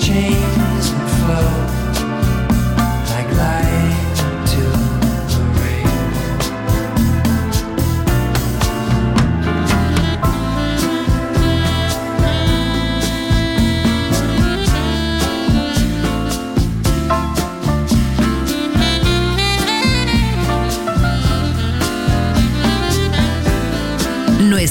change.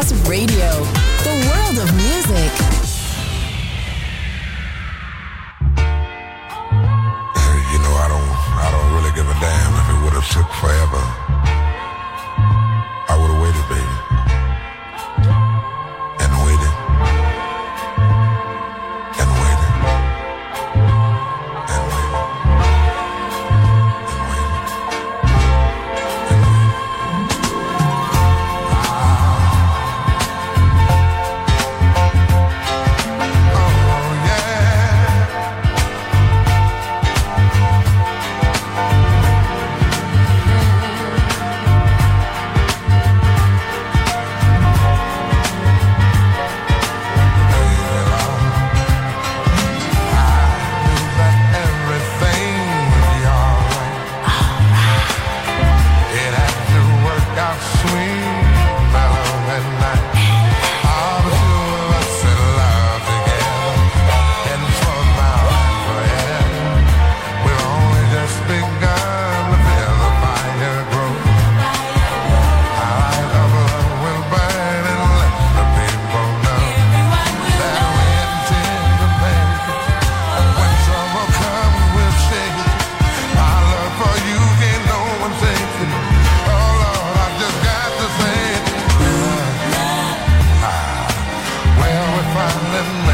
Radio. have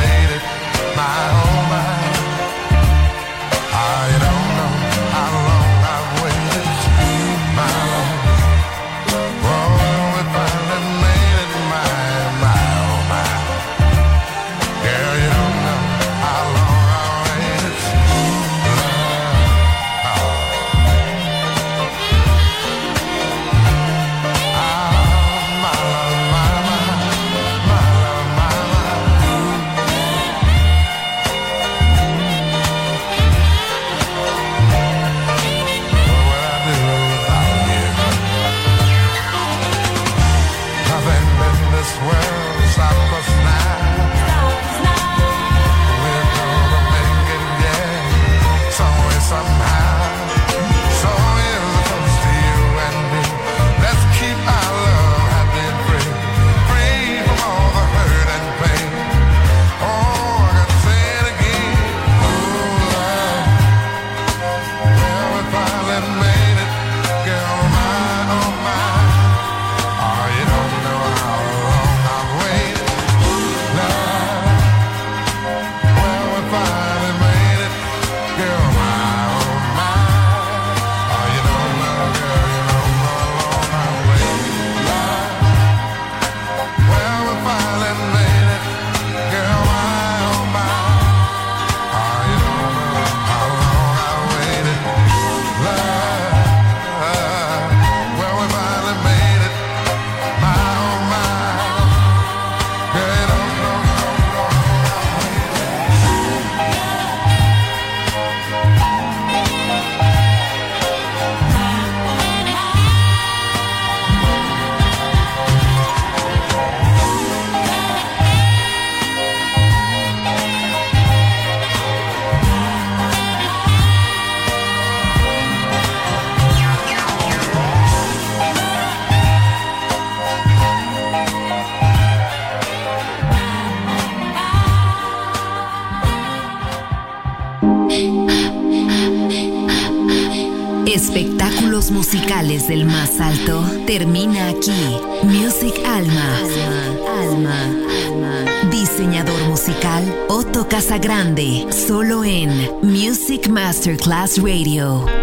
desde el más alto termina aquí. Music Alma. Alma. Alma. Diseñador musical Otto Casagrande, solo en Music Masterclass Radio.